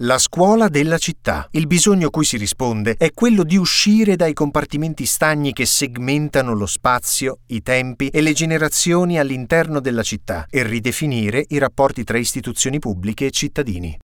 La scuola della città. Il bisogno a cui si risponde è quello di uscire dai compartimenti stagni che segmentano lo spazio, i tempi e le generazioni all'interno della città e ridefinire i rapporti tra istituzioni pubbliche e cittadini.